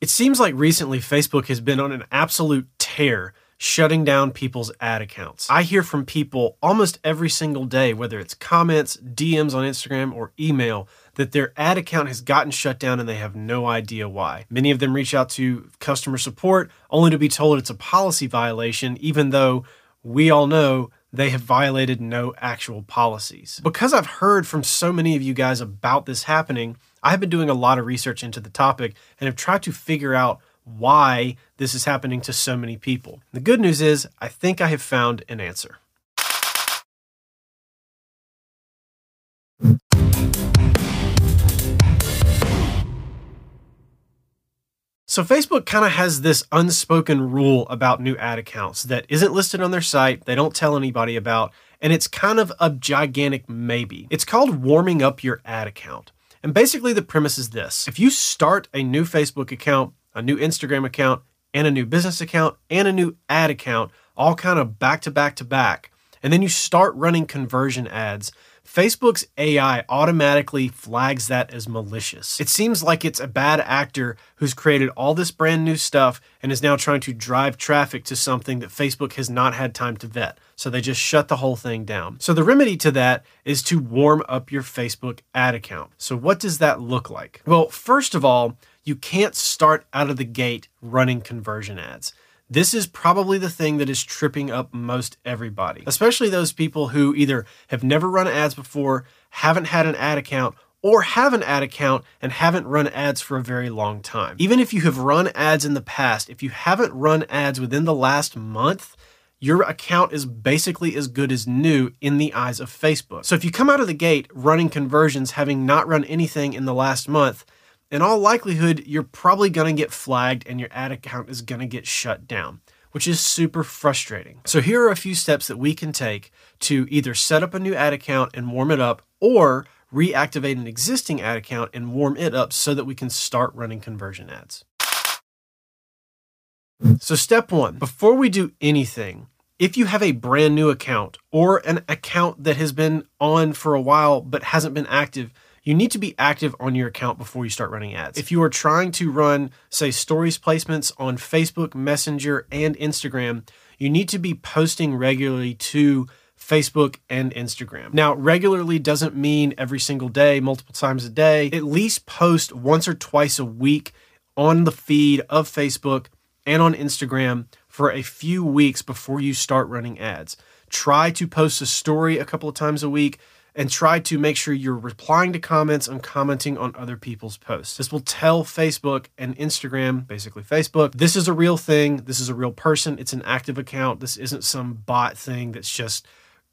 It seems like recently Facebook has been on an absolute tear shutting down people's ad accounts. I hear from people almost every single day, whether it's comments, DMs on Instagram, or email, that their ad account has gotten shut down and they have no idea why. Many of them reach out to customer support only to be told it's a policy violation, even though we all know they have violated no actual policies. Because I've heard from so many of you guys about this happening, I have been doing a lot of research into the topic and have tried to figure out why this is happening to so many people. The good news is, I think I have found an answer. So, Facebook kind of has this unspoken rule about new ad accounts that isn't listed on their site, they don't tell anybody about, and it's kind of a gigantic maybe. It's called warming up your ad account. And basically, the premise is this if you start a new Facebook account, a new Instagram account, and a new business account, and a new ad account, all kind of back to back to back, and then you start running conversion ads, Facebook's AI automatically flags that as malicious. It seems like it's a bad actor who's created all this brand new stuff and is now trying to drive traffic to something that Facebook has not had time to vet. So they just shut the whole thing down. So the remedy to that is to warm up your Facebook ad account. So what does that look like? Well, first of all, you can't start out of the gate running conversion ads. This is probably the thing that is tripping up most everybody, especially those people who either have never run ads before, haven't had an ad account, or have an ad account and haven't run ads for a very long time. Even if you have run ads in the past, if you haven't run ads within the last month, your account is basically as good as new in the eyes of Facebook. So if you come out of the gate running conversions having not run anything in the last month, in all likelihood, you're probably going to get flagged and your ad account is going to get shut down, which is super frustrating. So, here are a few steps that we can take to either set up a new ad account and warm it up or reactivate an existing ad account and warm it up so that we can start running conversion ads. So, step one before we do anything, if you have a brand new account or an account that has been on for a while but hasn't been active, you need to be active on your account before you start running ads. If you are trying to run, say, stories placements on Facebook, Messenger, and Instagram, you need to be posting regularly to Facebook and Instagram. Now, regularly doesn't mean every single day, multiple times a day. At least post once or twice a week on the feed of Facebook and on Instagram for a few weeks before you start running ads. Try to post a story a couple of times a week and try to make sure you're replying to comments and commenting on other people's posts. This will tell Facebook and Instagram, basically Facebook, this is a real thing. This is a real person. It's an active account. This isn't some bot thing that's just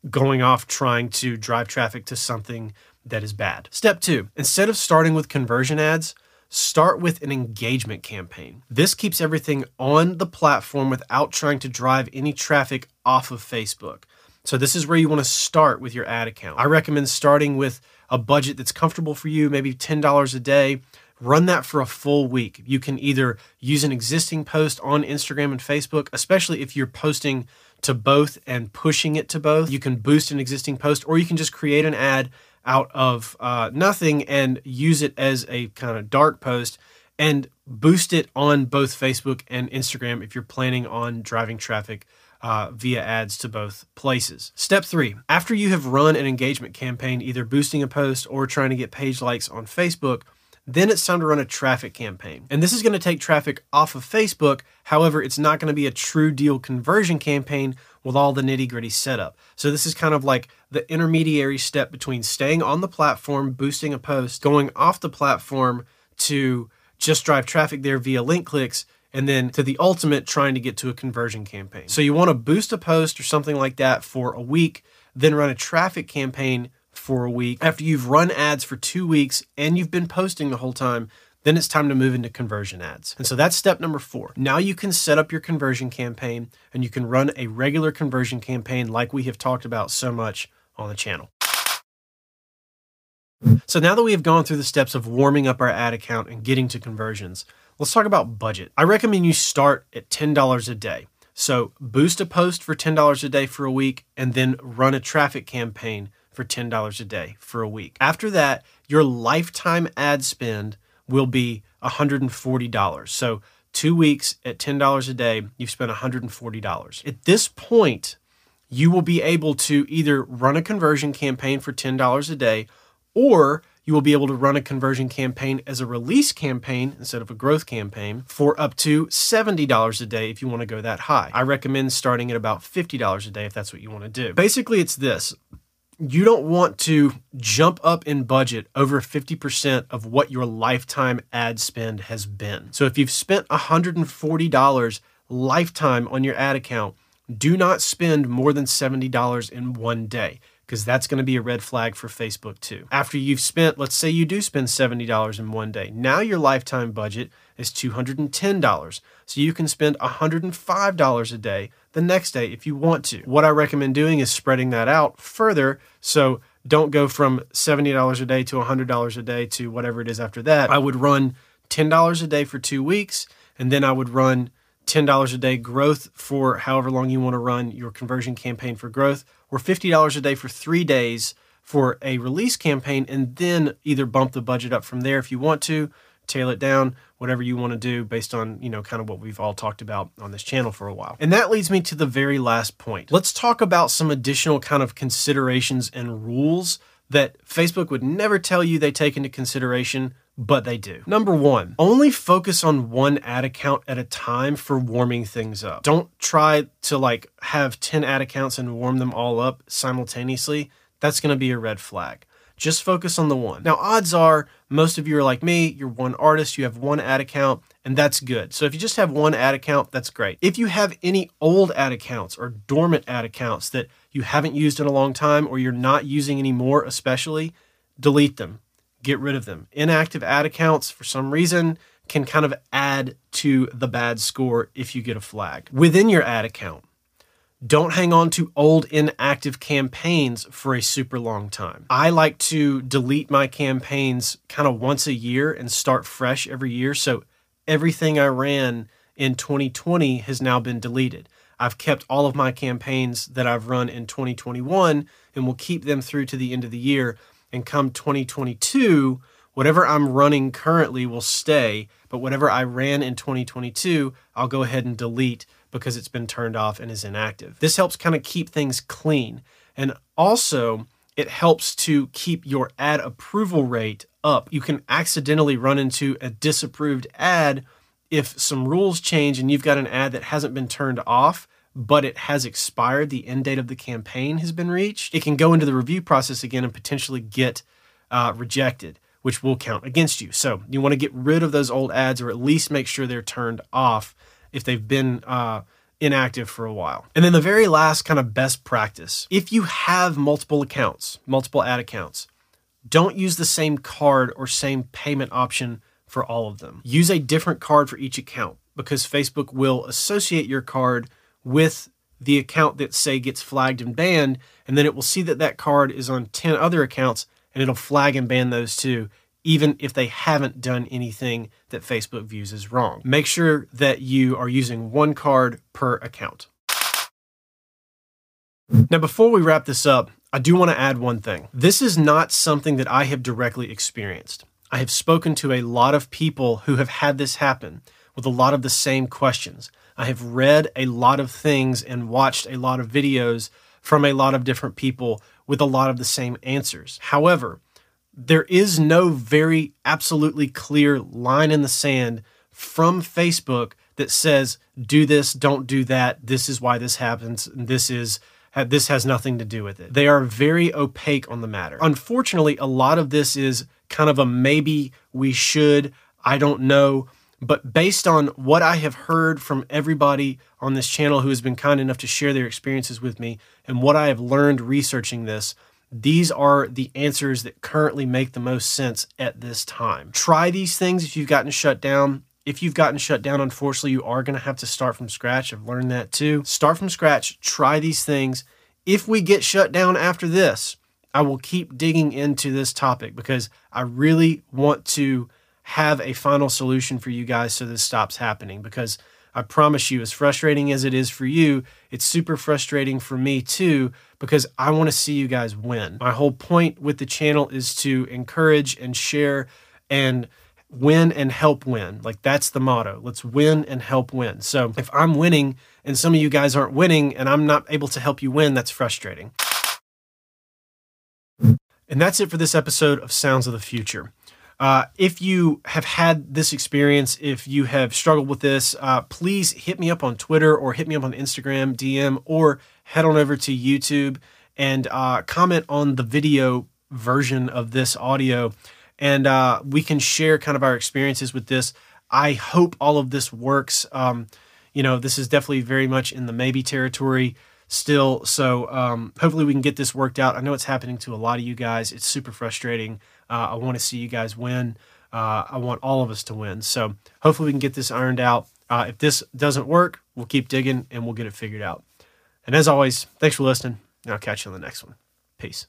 going off trying to drive traffic to something that is bad. Step two, instead of starting with conversion ads, start with an engagement campaign. This keeps everything on the platform without trying to drive any traffic off of Facebook. So this is where you want to start with your ad account. I recommend starting with a budget that's comfortable for you, maybe $10 a day. Run that for a full week. You can either use an existing post on Instagram and Facebook, especially if you're posting to both and pushing it to both. You can boost an existing post, or you can just create an ad out of uh, nothing and use it as a kind of dark post and boost it on both Facebook and Instagram if you're planning on driving traffic uh, via ads to both places. Step three after you have run an engagement campaign, either boosting a post or trying to get page likes on Facebook, then it's time to run a traffic campaign. And this is going to take traffic off of Facebook. However, it's not going to be a true deal conversion campaign with all the nitty gritty setup. So, this is kind of like the intermediary step between staying on the platform, boosting a post, going off the platform to just drive traffic there via link clicks and then to the ultimate trying to get to a conversion campaign. So you want to boost a post or something like that for a week, then run a traffic campaign for a week. After you've run ads for two weeks and you've been posting the whole time, then it's time to move into conversion ads. And so that's step number four. Now you can set up your conversion campaign and you can run a regular conversion campaign like we have talked about so much on the channel. So now that we have gone through the steps of warming up our ad account and getting to conversions, Let's talk about budget. I recommend you start at $10 a day. So boost a post for $10 a day for a week and then run a traffic campaign for $10 a day for a week. After that, your lifetime ad spend will be $140. So two weeks at $10 a day, you've spent $140. At this point, you will be able to either run a conversion campaign for $10 a day or you will be able to run a conversion campaign as a release campaign instead of a growth campaign for up to $70 a day if you want to go that high. I recommend starting at about $50 a day if that's what you want to do. Basically, it's this you don't want to jump up in budget over 50% of what your lifetime ad spend has been. So if you've spent $140 lifetime on your ad account, do not spend more than $70 in one day because that's going to be a red flag for Facebook too. After you've spent, let's say you do spend $70 in one day, now your lifetime budget is $210. So you can spend $105 a day the next day if you want to. What I recommend doing is spreading that out further. So don't go from $70 a day to $100 a day to whatever it is after that. I would run $10 a day for two weeks, and then I would run $10 a day growth for however long you want to run your conversion campaign for growth, or $50 a day for three days for a release campaign, and then either bump the budget up from there if you want to, tail it down, whatever you want to do based on, you know, kind of what we've all talked about on this channel for a while. And that leads me to the very last point. Let's talk about some additional kind of considerations and rules that Facebook would never tell you they take into consideration but they do. Number one, only focus on one ad account at a time for warming things up. Don't try to like have 10 ad accounts and warm them all up simultaneously. That's going to be a red flag. Just focus on the one. Now, odds are most of you are like me, you're one artist, you have one ad account, and that's good. So if you just have one ad account, that's great. If you have any old ad accounts or dormant ad accounts that you haven't used in a long time or you're not using anymore, especially, delete them get rid of them. Inactive ad accounts, for some reason, can kind of add to the bad score if you get a flag. Within your ad account, don't hang on to old inactive campaigns for a super long time. I like to delete my campaigns kind of once a year and start fresh every year. So everything I ran in 2020 has now been deleted. I've kept all of my campaigns that I've run in 2021 and will keep them through to the end of the year and come 2022, whatever I'm running currently will stay, but whatever I ran in 2022, I'll go ahead and delete because it's been turned off and is inactive. This helps kind of keep things clean. And also, it helps to keep your ad approval rate up. You can accidentally run into a disapproved ad if some rules change and you've got an ad that hasn't been turned off but it has expired, the end date of the campaign has been reached, it can go into the review process again and potentially get uh, rejected, which will count against you. So you want to get rid of those old ads or at least make sure they're turned off if they've been uh, inactive for a while. And then the very last kind of best practice if you have multiple accounts, multiple ad accounts, don't use the same card or same payment option for all of them. Use a different card for each account because Facebook will associate your card with the account that say gets flagged and banned and then it will see that that card is on 10 other accounts and it'll flag and ban those too even if they haven't done anything that Facebook views as wrong. Make sure that you are using one card per account. Now, before we wrap this up, I do want to add one thing. This is not something that I have directly experienced. I have spoken to a lot of people who have had this happen with a lot of the same questions. I have read a lot of things and watched a lot of videos from a lot of different people with a lot of the same answers. However, there is no very absolutely clear line in the sand from Facebook that says do this, don't do that, this is why this happens, this is this has nothing to do with it. They are very opaque on the matter. Unfortunately, a lot of this is kind of a maybe we should, I don't know, but based on what I have heard from everybody on this channel who has been kind enough to share their experiences with me and what I have learned researching this, these are the answers that currently make the most sense at this time. Try these things if you've gotten shut down. If you've gotten shut down, unfortunately, you are going to have to start from scratch. I've learned that too. Start from scratch, try these things. If we get shut down after this, I will keep digging into this topic because I really want to have a final solution for you guys so this stops happening because I promise you, as frustrating as it is for you, it's super frustrating for me too because I want to see you guys win. My whole point with the channel is to encourage and share and win and help win. Like that's the motto. Let's win and help win. So if I'm winning and some of you guys aren't winning and I'm not able to help you win, that's frustrating. And that's it for this episode of Sounds of the Future. Uh, if you have had this experience, if you have struggled with this, uh, please hit me up on Twitter or hit me up on Instagram, DM, or head on over to YouTube and uh, comment on the video version of this audio. And uh, we can share kind of our experiences with this. I hope all of this works. Um, you know, this is definitely very much in the maybe territory still. So um, hopefully we can get this worked out. I know it's happening to a lot of you guys. It's super frustrating. Uh, I want to see you guys win. Uh, I want all of us to win. So hopefully we can get this ironed out. Uh, if this doesn't work, we'll keep digging and we'll get it figured out. And as always, thanks for listening, and I'll catch you on the next one. Peace.